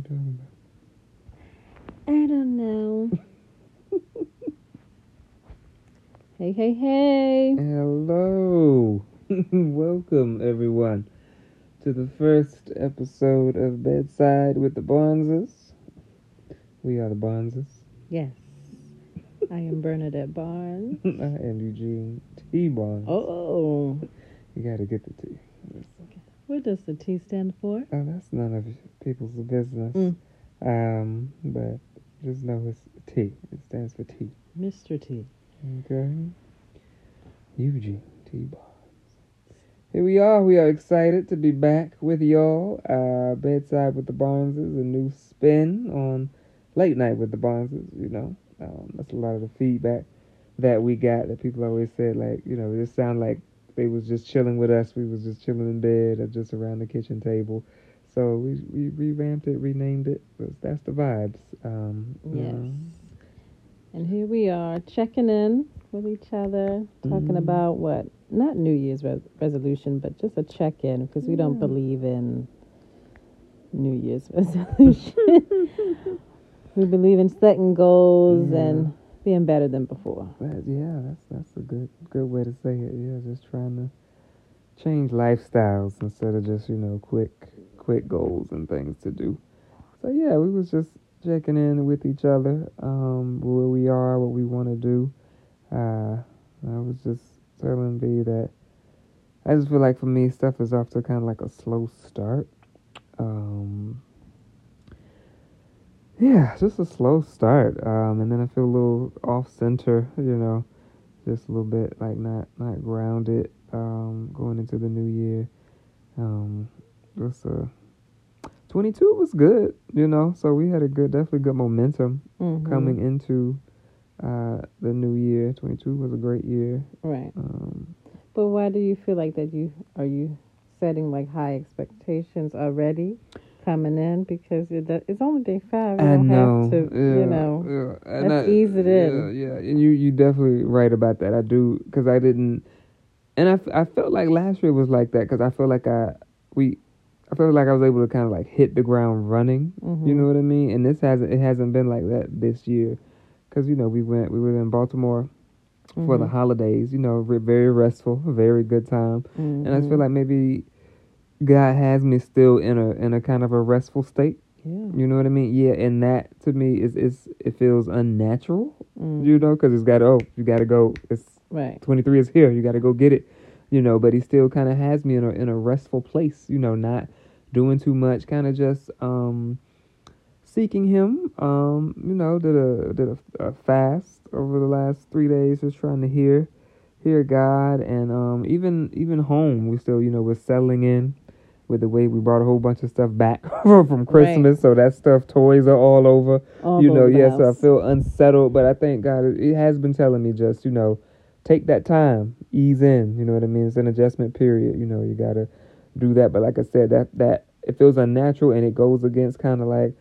we talking I don't know. hey, hey, hey. Hello. Welcome, everyone, to the first episode of Bedside with the Barneses. We are the Barneses. Yes. I am Bernadette Barnes. I am Eugene T. Barnes. Oh, You gotta get the T. what does the T stand for? Oh, that's none of people's business. Mm. Um, but just know it's T. It stands for T. Mr. T. Okay. Eugene T. Barnes. Here we are. We are excited to be back with y'all. Uh, bedside with the Barneses, a new spin on late night with the Barneses. You know, um, that's a lot of the feedback that we got. That people always said, like, you know, it just sound like they was just chilling with us. We was just chilling in bed or just around the kitchen table. So we we revamped it, renamed it. That's- That's the vibes. Um, Yes. know. And here we are checking in with each other, talking Mhm. about what? Not New Year's res- resolution, but just a check in because we don't believe in New Year's resolution. we believe in setting goals Yeah. and being better than before. That, yeah, that's that's a good good way to say it. Yeah, just trying to change lifestyles instead of just you know quick quick goals and things to do. So yeah, we was just checking in with each other, um, where we are, what we want to do. Uh, I was just telling B that I just feel like for me stuff is off to kind of like a slow start. Um, yeah, just a slow start. Um, and then I feel a little off center, you know, just a little bit like not not grounded. Um, going into the new year. Um, just uh, 22 was good, you know. So we had a good, definitely good momentum Mhm. coming into uh the new year. 22 was a great year. right. Um, But why do you feel like that? You are you setting like high expectations already coming in because it, it's only day five. You I don't know, have to, yeah, you know. yeah. And let's I- ease it yeah, in. Yeah, and you you definitely right about that. I do because I didn't, and I, I felt like last year was like that because I feel like I we I felt like I was able to kind of like hit the ground running. You Mhm. know what I mean? And this hasn't it hasn't been like that this year because you know we went we were in Baltimore for the Mhm. holidays. You know, very restful, very good time. And I feel Mhm. like maybe God has me still in a in a kind of a restful state. yeah. You know what I mean? Yeah, and that to me is is it feels unnatural. Mm. You know, because it's got oh you got to go. It's right. twenty three is here. You got to go get it. You know, but he still kind of has me in a in a restful place. You know, not doing too much. Kind of just um seeking him. Um, you know, did a did a, a fast over the last three days, just trying to hear hear God, and um even even home we still you know we're settling in with the way we brought a whole bunch of stuff back from Christmas, so that stuff toys are all over All you know, over the yes, I feel unsettled, but I thank God, it has been telling me just, you know, take that time, ease in. You know what I mean? It's an adjustment period. You know, you gotta do that. But like I said, that that it feels unnatural and it goes against kind of like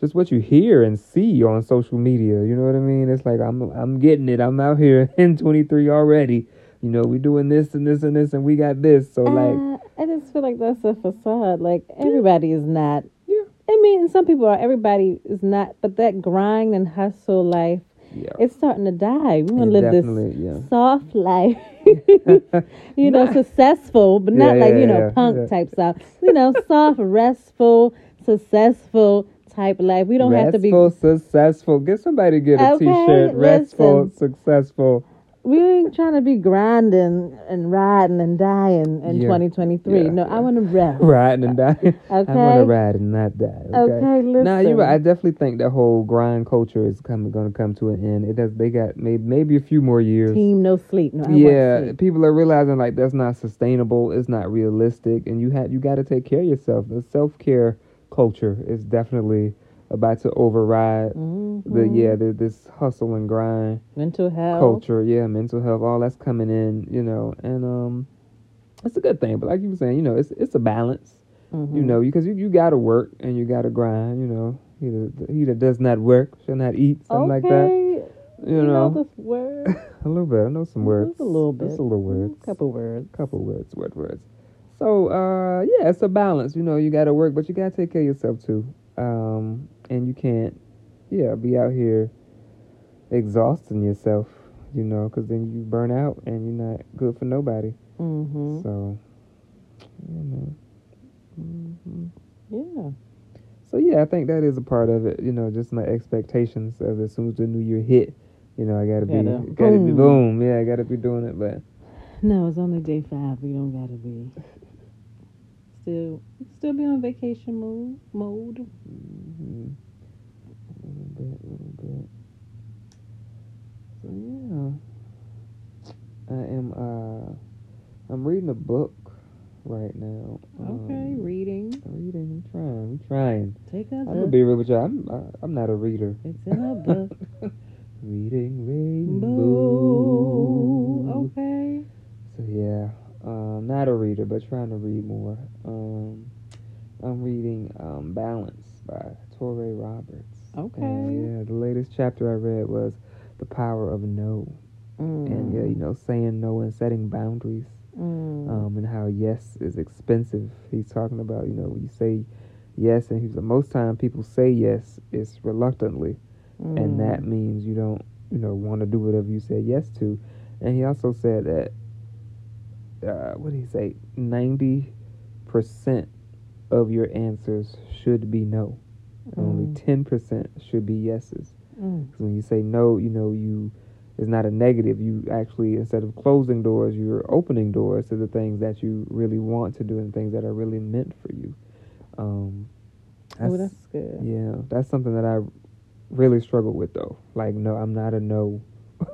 just what you hear and see on social media. You know what I mean? It's like I'm I'm getting it. I'm out here in 23 already. You know, we doing this and this and this and we got this. So like, Uh, I just feel like that's a facade. Like everybody is not. Yeah. I mean, some people are. Everybody is not. But that grind and hustle life, yeah, it's starting to die. We want to live this yeah. soft life. you know, Nah. successful, but not Yeah, like yeah, you know yeah, punk yeah. type stuff. You know, soft, restful, successful type life. We don't have to be. restful, successful. Get somebody to get a Okay, t-shirt. Restful, listen. successful. We ain't trying to be grinding and riding and dying in Yeah, 2023. yeah, no, yeah. I want to rest. riding and dying. okay. I want to ride and not die. Okay. Okay, listen. Nah, you right. I definitely think that whole grind culture is coming, going to come to an end. It does. They got maybe maybe a few more years. Team no sleep. No, I yeah, sleep. people are realizing like that's not sustainable. It's not realistic, and you had you got to take care of yourself. The self care culture is definitely about to override the Mhm. yeah the, this hustle and grind mental health. culture. Yeah, mental health, all that's coming in. You know, and um, it's a good thing. But like you were saying, you know, it's it's a balance. Mhm. You know, because you, you got to work and you got to grind. You know, he that, he that does not work shall not eat. Something like that. Okay, You, know, this word. a little bit. I know some words. Just a little bit. Just a little words. couple words. Couple words. Word words. So uh, yeah, it's a balance. You know, you got to work, but you got to take care of yourself too. um, and you can't, yeah, be out here exhausting yourself, you know, because then you burn out and you're not good for nobody. Mhm. So, yeah, man. hmm Yeah. So yeah, I think that is a part of it. You know, just my expectations of as soon as the new year hit, you know, I gotta be, Gotta gotta be boom. boom. Yeah, I gotta be doing it. But No, it's only day five. We don't gotta be. Still, still be on vacation mode. Mode. hmm a little bit, a little bit. So yeah, I am. uh I'm reading a book right now. Okay, Um, reading. reading. I'm trying. I'm trying. Take a I'm gonna book. Be real with you. I'm. I, I'm not a reader. It's in a book. Reading rainbow. Okay. So yeah, um, not a reader, but trying to read more. Um, I'm reading um, Balance by Touré Roberts. Okay. And, yeah, the latest chapter I read was The Power of No, Mm. and yeah, you know, saying no and setting boundaries, Mm. um, and how yes is expensive. He's talking about you know when you say yes, and he's the most time people say yes is reluctantly. And Mm. that means you don't you know want to do whatever you say yes to. And he also said that uh, what did he say? 90% of your answers should be no. Only Mm. 10% should be yeses. Mm. 'Cause when you say no you know you it's not a negative. You actually instead of closing doors you're opening doors to the things that you really want to do and things that are really meant for you um Oh, that's good. yeah, that's something that I really struggle with though. Like, no, I'm not a no.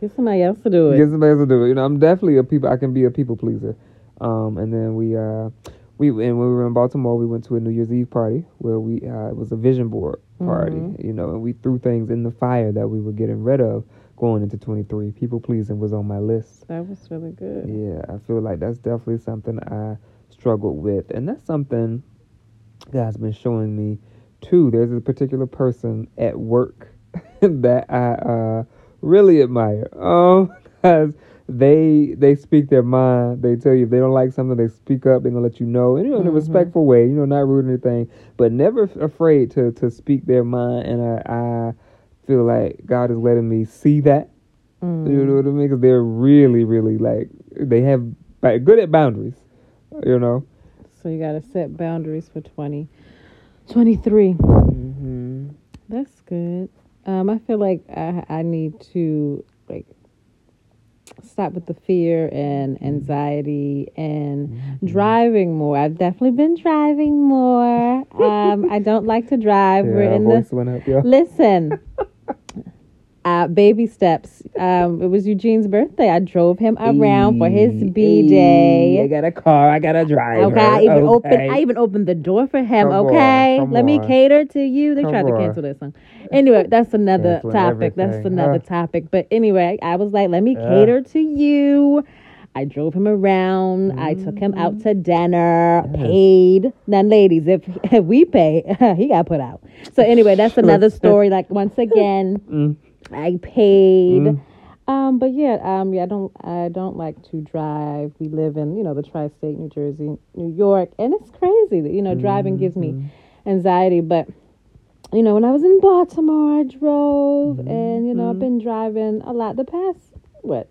Get somebody else to do it. Get somebody else to do it. You know, I'm definitely a people. I can be a people pleaser. Um, and then we, uh, we, and when we were in Baltimore, we went to a New Year's Eve party where we, uh, it was a vision board party. Mhm. You know, and we threw things in the fire that we were getting rid of going into 23. People pleasing was on my list. That was really good. Yeah, I feel like that's definitely something I struggled with, and that's something God's been showing me too. There's a particular person at work that I uh, really admire. Um, because they they speak their mind. They tell you if they don't like something, they speak up. They're gonna let you know, and you know in a Mhm. respectful way. You know, not rude or anything, but never f- afraid to to speak their mind. And I, I feel like God is letting me see that. Mm. You know what I mean? Because they're really, really like they have like, good at boundaries. You know. So you got to set boundaries for 2023. Mm-hmm. That's good. Um, I feel like I, I need to like stop with the fear and anxiety and Mm-hmm. driving more. I've definitely been driving more. Um, I don't like to drive. Yeah, We're in the went up, yo. listen. Uh, baby steps. Um, it was Eugene's birthday. I drove him around for his B day. I got a car. I got a driver. Okay, I even okay. opened. I even opened the door for him. Come okay, come let me cater to you. They Come tried to on. cancel this song. Anyway, that's another Canceling topic. That's another huh? topic. But anyway, I was like, let me Yeah. cater to you. I drove him around. I took him out to dinner. Mm-hmm. Yes. Paid. Now, ladies, if, if we pay, he got put out. So anyway, that's another story. Like once again, Mm. I paid. Mm. Um, but yeah, um, yeah, I don't, I don't like to drive. We live in, you know, the tri-state, New Jersey, New York, and it's crazy that you know driving gives me Mhm. anxiety. But you know, when I was in Baltimore, I drove, and you know, I've Mhm. been driving a lot. The past what,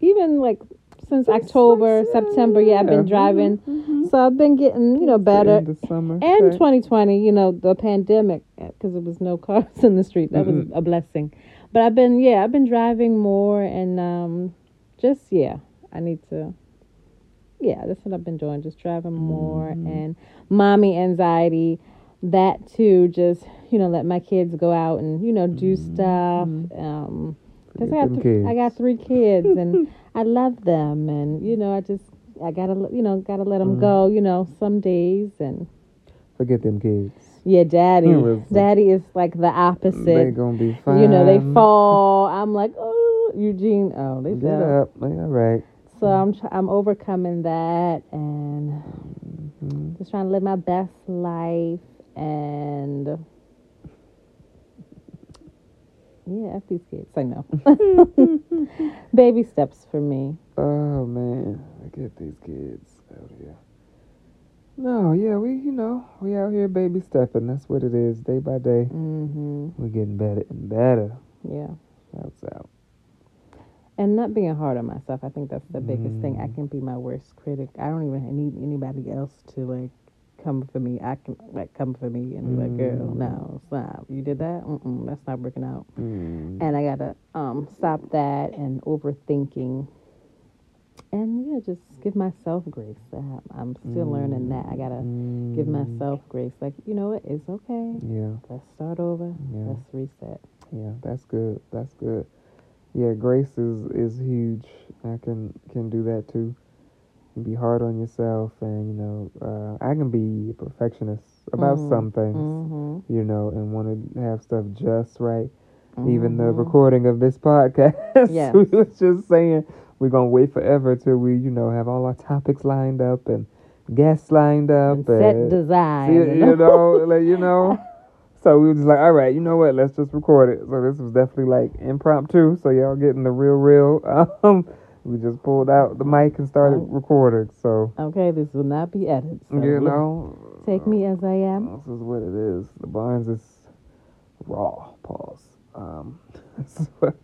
even like since October, like, September, yeah, I've been driving. mhm, So I've been getting, you know, better. In the summer. And okay. 2020, you know, the pandemic, because there was no cars in the street. That was Mhm. a blessing. But I've been, yeah, I've been driving more and um, just, yeah, I need to, yeah, that's what I've been doing, just driving more Mhm. and mommy anxiety. That too, just, you know, let my kids go out and, you know, do stuff. Um, because I got th- I got three kids and I love them and you know I just I gotta let- you know gotta let them Mm. go you know some days and Forget them kids. yeah daddy Listen. daddy is like the opposite. They gonna be fine. you know they fall I'm like oh Eugene oh they Get fell up. They're all right. so I'm tr- I'm overcoming that and Mhm. just trying to live my best life and yeah F these kids I know baby steps for me Oh man, I get these kids out here. No, yeah, we you know we out here baby stepping. That's what it is, day by day. Mhm. We're getting better and better. Yeah. that's out. And not being hard on myself. I think that's the biggest thing. I Mhm. can be my worst critic. I don't even need anybody else to like come for me. I can like come for me and be like, girl, Mm. no, stop. You did that? Mm-mm, that's not working out. Mm. And I gotta um stop that and overthinking. And yeah, just give myself grace. I'm still learning that. I gotta give Mm. myself grace. Like, you know what? It's okay. Yeah, Let's start over. Yeah. Let's reset. yeah, that's good. That's good. Yeah, grace is is huge. I can can do that too. Be hard on yourself, and you know, uh, I can be a perfectionist about Mhm. some things. Mm-hmm. You know, and want to have stuff just right. Even the Mhm. recording of this podcast, Yes. we was just saying we're gonna wait forever till we, you know, have all our topics lined up and guests lined up And set and design. you, you you know, like you know. So we were just like, all right, you know what? Let's just record it. So this was definitely like impromptu. So y'all getting the real, real. Um, we just pulled out the mic and started Oh. recording. So Okay, this will not be edited. So you know, Take me as I am. this is what it is. The Barnes is raw. Pause. Um, that's what,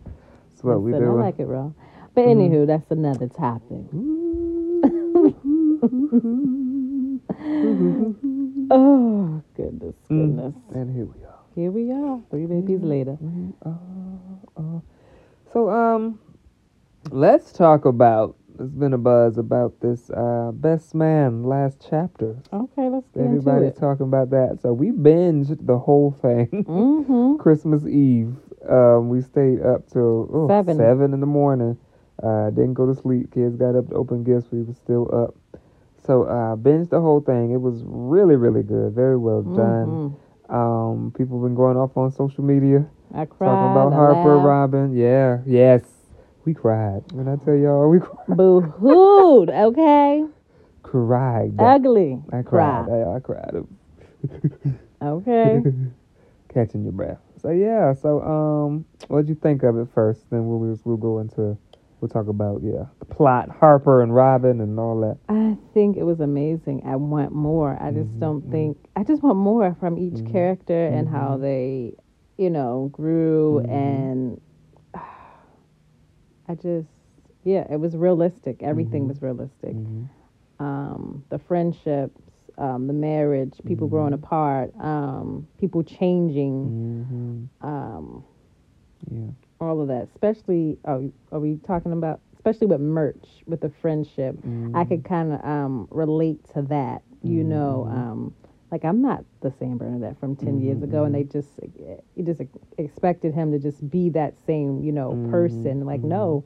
that's what we do. I like it raw. But anywho, that's another topic. Oh goodness, goodness. and here we are. Here we are, three babies later. Are, uh, So um, let's talk about. There's been a buzz about this uh, best man last chapter. Okay, let's get Everybody's into it. talking about that. So we binged the whole thing. Mm-hmm. Christmas Eve. Um, we stayed up till oh, Seven. seven in the morning. Uh, didn't go to sleep. Kids got up to open gifts. We were still up. So uh, binged the whole thing. It was really, really good. Very well done. Mhm. Um, people been going off on social media I cried. talking about I Harper, laughed. Robin. Yeah, yes, we cried. When I tell y'all, we cried. Boo hooed. Okay, cried. ugly. I cried. I, I cried. Okay. Catching your breath. So yeah. So um, what'd you think of it first? Then we'll we'll go into we'll talk about yeah the plot, Harper and Robin and all that. I think it was amazing. I want more. I just Mhm, don't think. I just want more from each Mhm, character and how mhm. they, you know, grew Mhm. and. I just, yeah, it was realistic. Everything Mhm. was realistic. Mhm. Um, the friendships, um, the marriage, people Mhm. growing apart, um, people changing, Mhm. um, Yeah. all of that. Especially, are we, are we talking about? Especially with Murch, with the friendship. I Mhm. could kind of um, relate to that. You know, Mhm. um, like I'm not the same Bernadette from 10 years ago, and they just you just expected him to just be that same you know person. Like Mhm. no,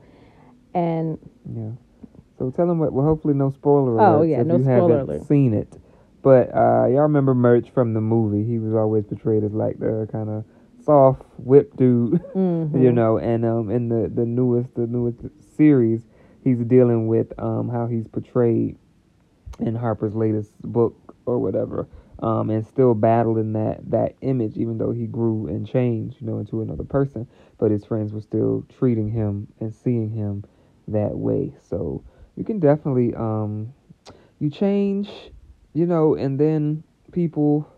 and Yeah. So tell them what. Well, hopefully no spoiler Oh, yeah, if no you spoiler haven't alert. seen it. But uh, y'all remember Murch from the movie? He was always portrayed as like the kind of soft whip dude, you know. And um, in the the newest the newest series, he's dealing with um how he's portrayed in Harper's latest book or whatever. Um, and still battling that that image, even though he grew and changed, you know, into another person. But his friends were still treating him and seeing him that way. So you can definitely um, you change, you know, and then people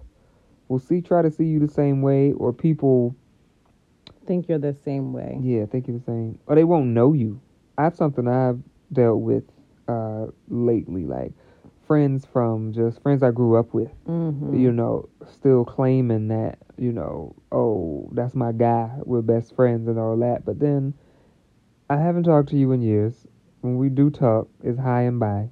will see try to see you the same way, or people think you're the same way. yeah think you're the same, or they won't know you. That's something I've dealt with uh, lately, like friends from just friends I grew up with hmm you know, still claiming that, you know, oh, that's my guy, we're best friends and all that. But then I haven't talked to you in years. When we do talk, it's hi and bye.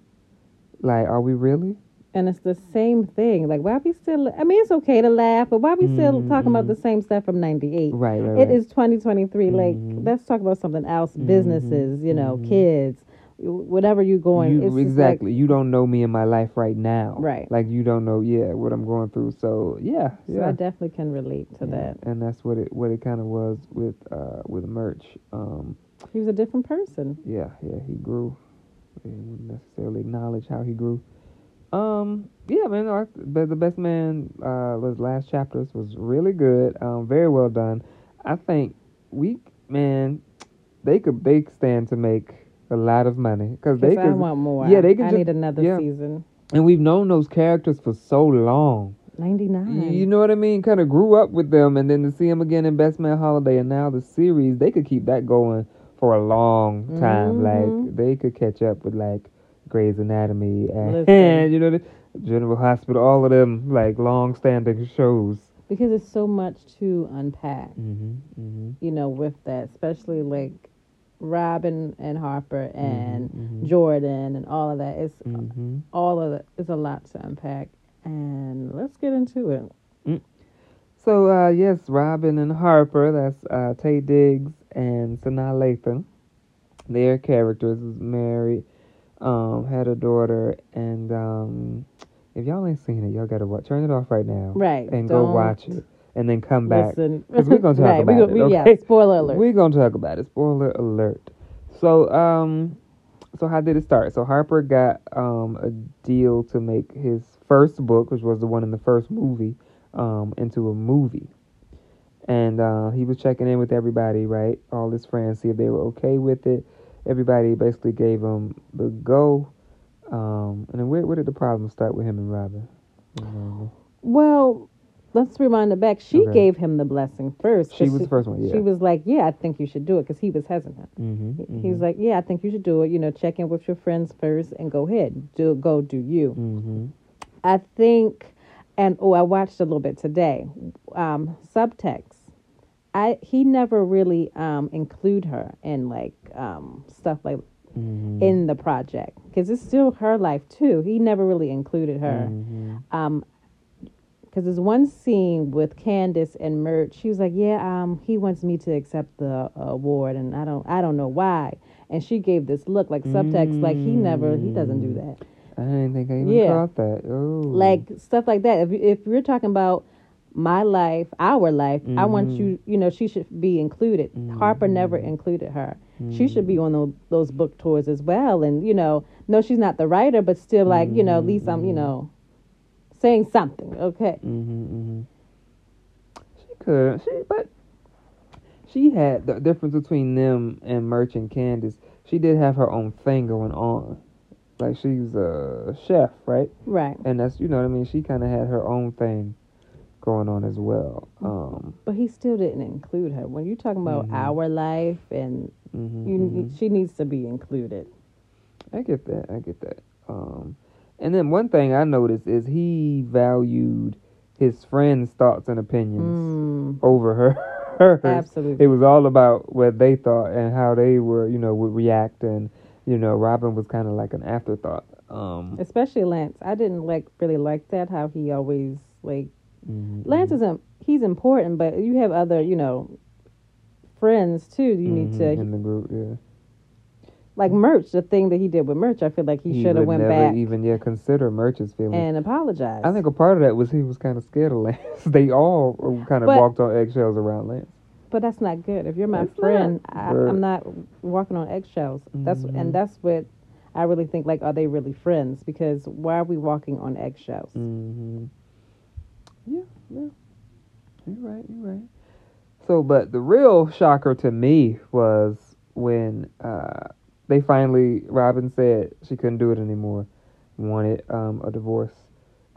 Like, are we really? And it's the same thing. Like why we still? I mean, it's okay to laugh, but why we still talking about the same stuff from '98? Right, right, It right. is 2023. Like, Mhm. let's talk about something else. Mhm, Businesses, you know, mhm. kids, whatever you're going. You, just like- exactly. you don't know me in my life right now. Right. Like, you don't know, yeah, what I'm going through. So, yeah. so yeah. I definitely can relate to Yeah, that. And that's what it what it kind of was with uh with Murch. Um He was a different person. yeah, yeah, he grew. They wouldn't necessarily acknowledge how he grew. Um, yeah, man. But the best man, uh, was last chapters was really good. Um, very well done. I think we, man, they could they stand to make a lot of money because they I want more. yeah, they could I ju- need another yeah. season. and we've known those characters for so long. Ninety nine. You know what I mean? Kind of grew up with them, and then to see them again in Best Man Holiday, and now the series, they could keep that going for a long time. Mhm. Like they could catch up with like Grey's Anatomy and Listen. you know the General Hospital, all of them like long-standing shows. because it's so much to unpack. Mm-hmm. Mm-hmm. You know, with that, especially like Robin and Harper and Mhm. Jordan and all of that. It's Mm-hmm. all of it. It's a lot to unpack, and let's get into it. So uh, yes, Robin and Harper, that's uh, Taye Diggs and Sanaa Lathan. Their characters was married, um, had a daughter, and um, if y'all ain't seen it, y'all gotta watch. Turn it off right now, Right. and go don't watch it, and then come back. Listen, 'Cause we're gonna talk right, about go- it, we- Yeah, okay? spoiler alert. We're gonna talk about it. Spoiler alert. So um, so how did it start? So Harper got um a deal to make his first book, which was the one in the first movie, um, into a movie. And uh, he was checking in with everybody, right? All his friends, see if they were okay with it. Everybody basically gave him the go. Um, and then where, where did the problem start with him and Robin? Well, let's rewind it back. She Okay. gave him the blessing first. She was the first one, yeah. She was like, "Yeah, I think you should do it," because he was hesitant. Mm-hmm, He was like, "Yeah, I think you should do it. You know, check in with your friends first and go ahead, do go do you." mm-hmm. I think, and oh, I watched a little bit today. Um, subtext. I he never really um include her in like um stuff like Mm-hmm. in the project because it's still her life too. He never really included her. Mm-hmm. um because there's one scene with Candace and Murch. She was like, "Yeah, um, he wants me to accept the award, and I don't, I don't know why." And she gave this look like subtext, like he never, he doesn't do that, mm. I didn't think I even Yeah. caught that. Oh, like stuff like that. If if you're talking about my life, our life, I want you, mm-hmm. you know, she should be included. Harper mm-hmm. never included her. She should be mm-hmm. on those, those book tours as well, and you know, no, she's not the writer, but still, like you know, at least I'm, you know, saying something. Okay. Mm-hmm, mm-hmm. She could. She, but she had the difference between them and Murch and Candace. She did have her own thing going on. Like she's a chef, right? Right. And that's you know what I mean. She kind of had her own thing going on as well. Um, But he still didn't include her. When you're talking about Mhm. our life and mhm, you, mhm. she needs to be included. I get that. I get that. Um, and then one thing I noticed is he valued his friends' thoughts and opinions Mm, over her. hers. absolutely. It was all about what they thought and how they were, you know, would react. And you know, Robin was kind of like an afterthought. Um, Especially Lance. I didn't like really like that how he always like mhm, Lance isn't he's important, but you have other, you know, friends too. You need mhm, to in the group. Yeah, like Murch, the thing that he did with Murch, I feel like he, should have would went never back even yeah consider Murch's feelings. and apologize. I think a part of that was he was kind of scared of Lance. they all kind of But- walked on eggshells around Lance. But that's not good. If you're my It's friend, not. I, I'm not walking on eggshells. That's Mhm. and that's what I really think. Like, are they really friends? Because why are we walking on eggshells? hmm Yeah, yeah. You're right. You're right. So, but the real shocker to me was when uh, they finally Robin said she couldn't do it anymore, wanted um, a divorce.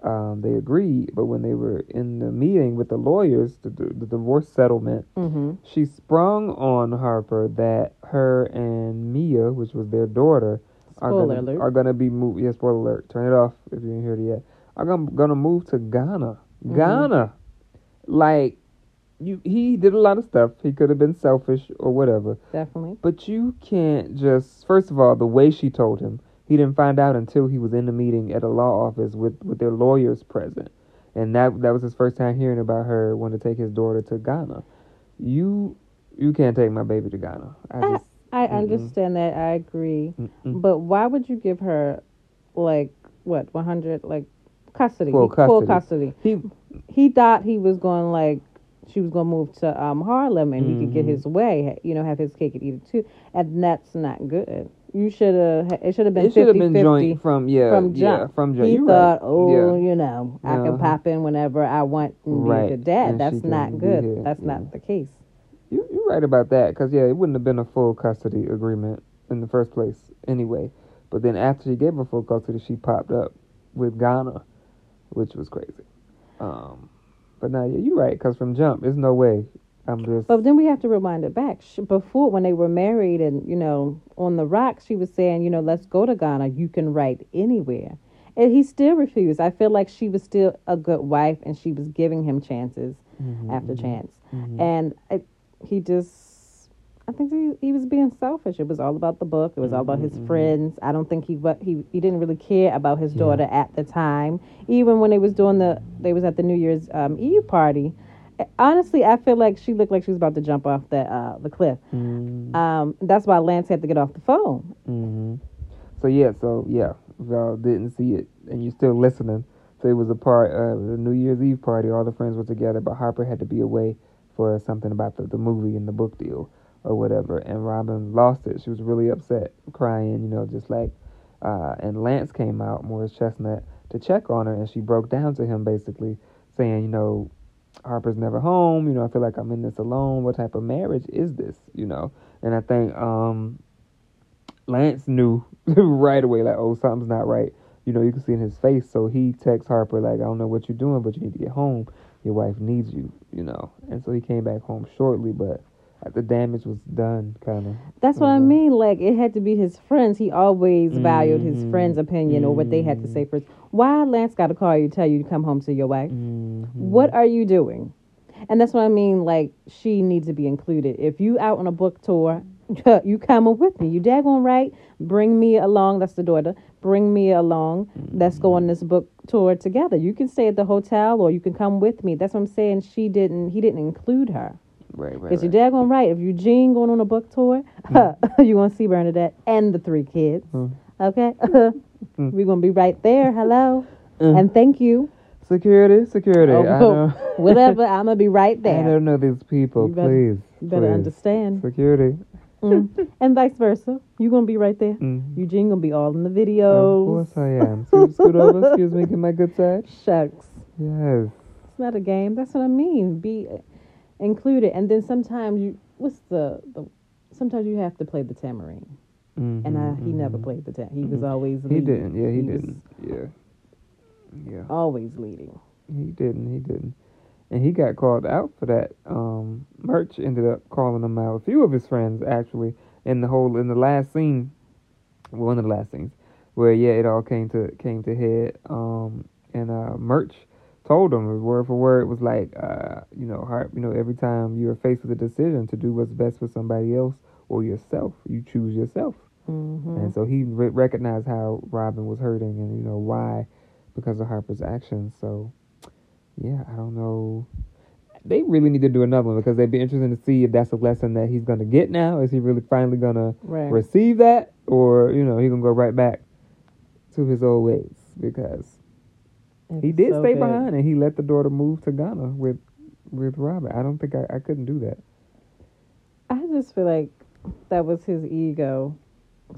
Um, they agreed, but when they were in the meeting with the lawyers, the, the, the divorce settlement, Mm-hmm. she sprung on Harper that her and Mia, which was their daughter, are Spoiler gonna, alert. are gonna be moved. Yeah, spoiler alert. Turn it off if you didn't hear it yet. Are gonna gonna move to Ghana. Mhm. Ghana, like you. He did a lot of stuff. He could have been selfish or whatever, Definitely. but you can't just. First of all, the way she told him, he didn't find out until he was in the meeting at a law office with with their lawyers present, and that that was his first time hearing about her wanting to take his daughter to Ghana. You you can't take my baby to Ghana. I I, just I Mm-mm. understand that. I agree. mm-mm. But why would you give her like what 100 like custody? Full Full custody. custody. he He thought he was going like she was going to move to um Harlem and he could get his way, you know, have his cake and eat it too. And that's not good. You should have it should have been it should have 50 been 50 joint from yeah from yeah from jump. He You're thought, right. oh, yeah. you know, I can Uh-huh. pop in whenever I want and be Right. the dad. And That's not good. That's Yeah. not the case. You, you're right about that because yeah, it wouldn't have been a full custody agreement in the first place anyway. But then after she gave her full custody, she popped up with Ghana, which was crazy. Um, but now, yeah, you're right. Because from jump, there's no way. I'm just. But then we have to rewind it back. Sh before, when they were married and, you know, on the rocks, she was saying, you know, let's go to Ghana. You can write anywhere. And he still refused. I feel like she was still a good wife and she was giving him chances Mhm, after chance. mhm. And I, he just, I think he, he was being selfish. It was all about the book. It was all about his Mhm, mhm. friends. I don't think he what he he didn't really care about his Yeah. daughter at the time. Even when they was doing the they was at the New Year's um, Eve party. Honestly, I feel like she looked like she was about to jump off the uh, the cliff. Mhm. Um, that's why Lance had to get off the phone. hmm So yeah, so yeah, if y'all didn't see it and you're still listening, so it was a part of the New Year's Eve party. All the friends were together, but Harper had to be away for something about the, the movie and the book deal or whatever. And Robin lost it. She was really upset, crying, you know, just like. Uh, and Lance came out, Morris Chestnut, to check on her, and she broke down to him basically saying, you know, Harper's never home. You know, I feel like I'm in this alone. What type of marriage is this? You know, and I think um, Lance knew right away, like, oh, something's not right. You know, you can see in his face. So he texts Harper, like, I don't know what you're doing, but you need to get home. Your wife needs you, you know. And so he came back home shortly, but the damage was done, kind of. That's what I Mhm. mean. Like it had to be his friends. He always valued his Mhm. friends' opinion or what they had to say first. Why Lance got to call you, tell you to come home to your wife? Mhm. What are you doing? And that's what I mean. Like she needs to be included. If you out on a book tour, you coming with me. You daggone right. Bring me along. That's the daughter. Bring me along. Let's go on this book tour together. You can stay at the hotel or you can come with me. That's what I'm saying. She didn't. He didn't include her. Right, right. Because right. you're daggone right. If Eugene going on a book tour, you want to see Bernadette and the three kids. Hmm. Okay? Hmm. We're going to be right there. Hello. Mm. And thank you. Security, security. Oh, I know. Whatever. I'm going to be right there. I don't know these people. You better- please. You better please. understand. Security. Mm. and vice versa. you going to be right there. Mm. Eugene going to be all in the Of videos. course I am. Scoot, scoot over. Excuse me. Get my good side. Shucks. Yes. It's not a game. That's what I mean. Be uh, included. And then sometimes you, what's the, the sometimes you have to play the tamarind. Mm-hmm, And I, he never mhm. played the tam. He was Mhm. always He leading. didn't. Yeah, he, was didn't. Yeah. Yeah. Always leading. He didn't. He didn't. And he got called out for that. Um, Murch ended up calling him out. A few of his friends actually in the whole in the last scene, one of the last scenes, where yeah, it all came to came to head. Um, and uh, Murch told him word for word was like, uh, you know, heart, you know, every time you're faced with a decision to do what's best for somebody else or yourself, you choose yourself. Mm-hmm. And so he re- recognized how Robin was hurting and, you know, why because of Harper's actions. So, yeah, I don't know. They really need to do another one because they'd be interested to see if that's a lesson that he's going to get now. Is he really finally going to right. receive that? Or, you know, he going to go right back to his old ways because he did so stay good. behind and he let the daughter move to Ghana with with Robin. I don't think I, I couldn't do that. I just feel like that was his ego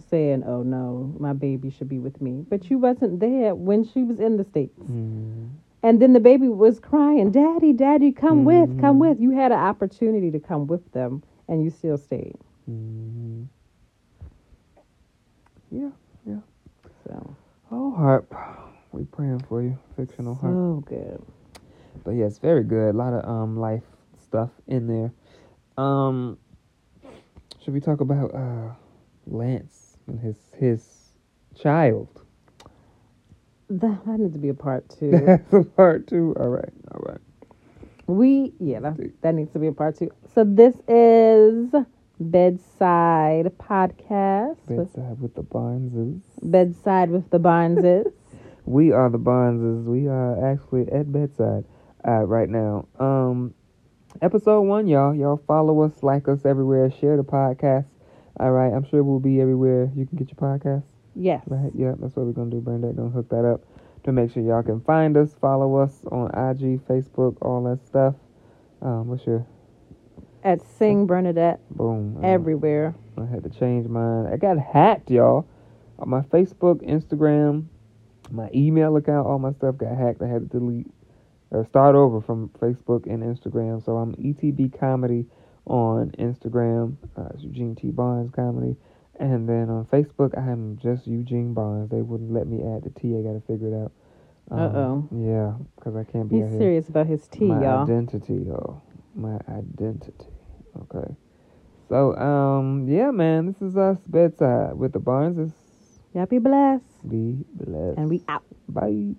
saying, "Oh no, my baby should be with me," but you wasn't there when she was in the states. Mm. And then the baby was crying, "Daddy, Daddy, come with, come Mhm. with." You had an opportunity to come with them, and you still stayed. hmm Yeah. So, Oh, Harp. Praying for you, fictional Harp. Oh, good. But yeah, it's very good. A lot of um life stuff in there. Um, should we talk about uh Lance and his his child? That, needs to be a part two. That's a part two. All right, all right. we yeah, that, that needs to be a part two. So this is bedside podcast. with- Bedside with the Barneses. bedside with the Barneses. We are the Barneses. We are actually at bedside uh, right now. Um, episode one, y'all. Y'all follow us, like us everywhere, share the podcast. All right, I'm sure we'll be everywhere. You can get your podcast. yes. Right, yeah, that's what we're gonna do. Bernadette gonna hook that up to make sure y'all can find us, follow us on IG, Facebook, all that stuff. Um, what's your At Sing Bernadette boom? uh, everywhere. I had to change mine. I got hacked, y'all. On my Facebook, Instagram, my email account, all my stuff got hacked. I had to delete or start over from Facebook and Instagram. So I'm ETB Comedy on Instagram. Uh, it's Eugene T Barnes Comedy. And then on Facebook, I am just Eugene Barnes. They wouldn't let me add the T. I got to figure it out. Um, Uh-oh. Yeah, because I can't be He's here. serious about his T, my y'all. identity, y'all. My identity. Okay. So, um, yeah, man, this is us bedside with the Barneses. Y'all be blessed. Be blessed. And we out. Bye.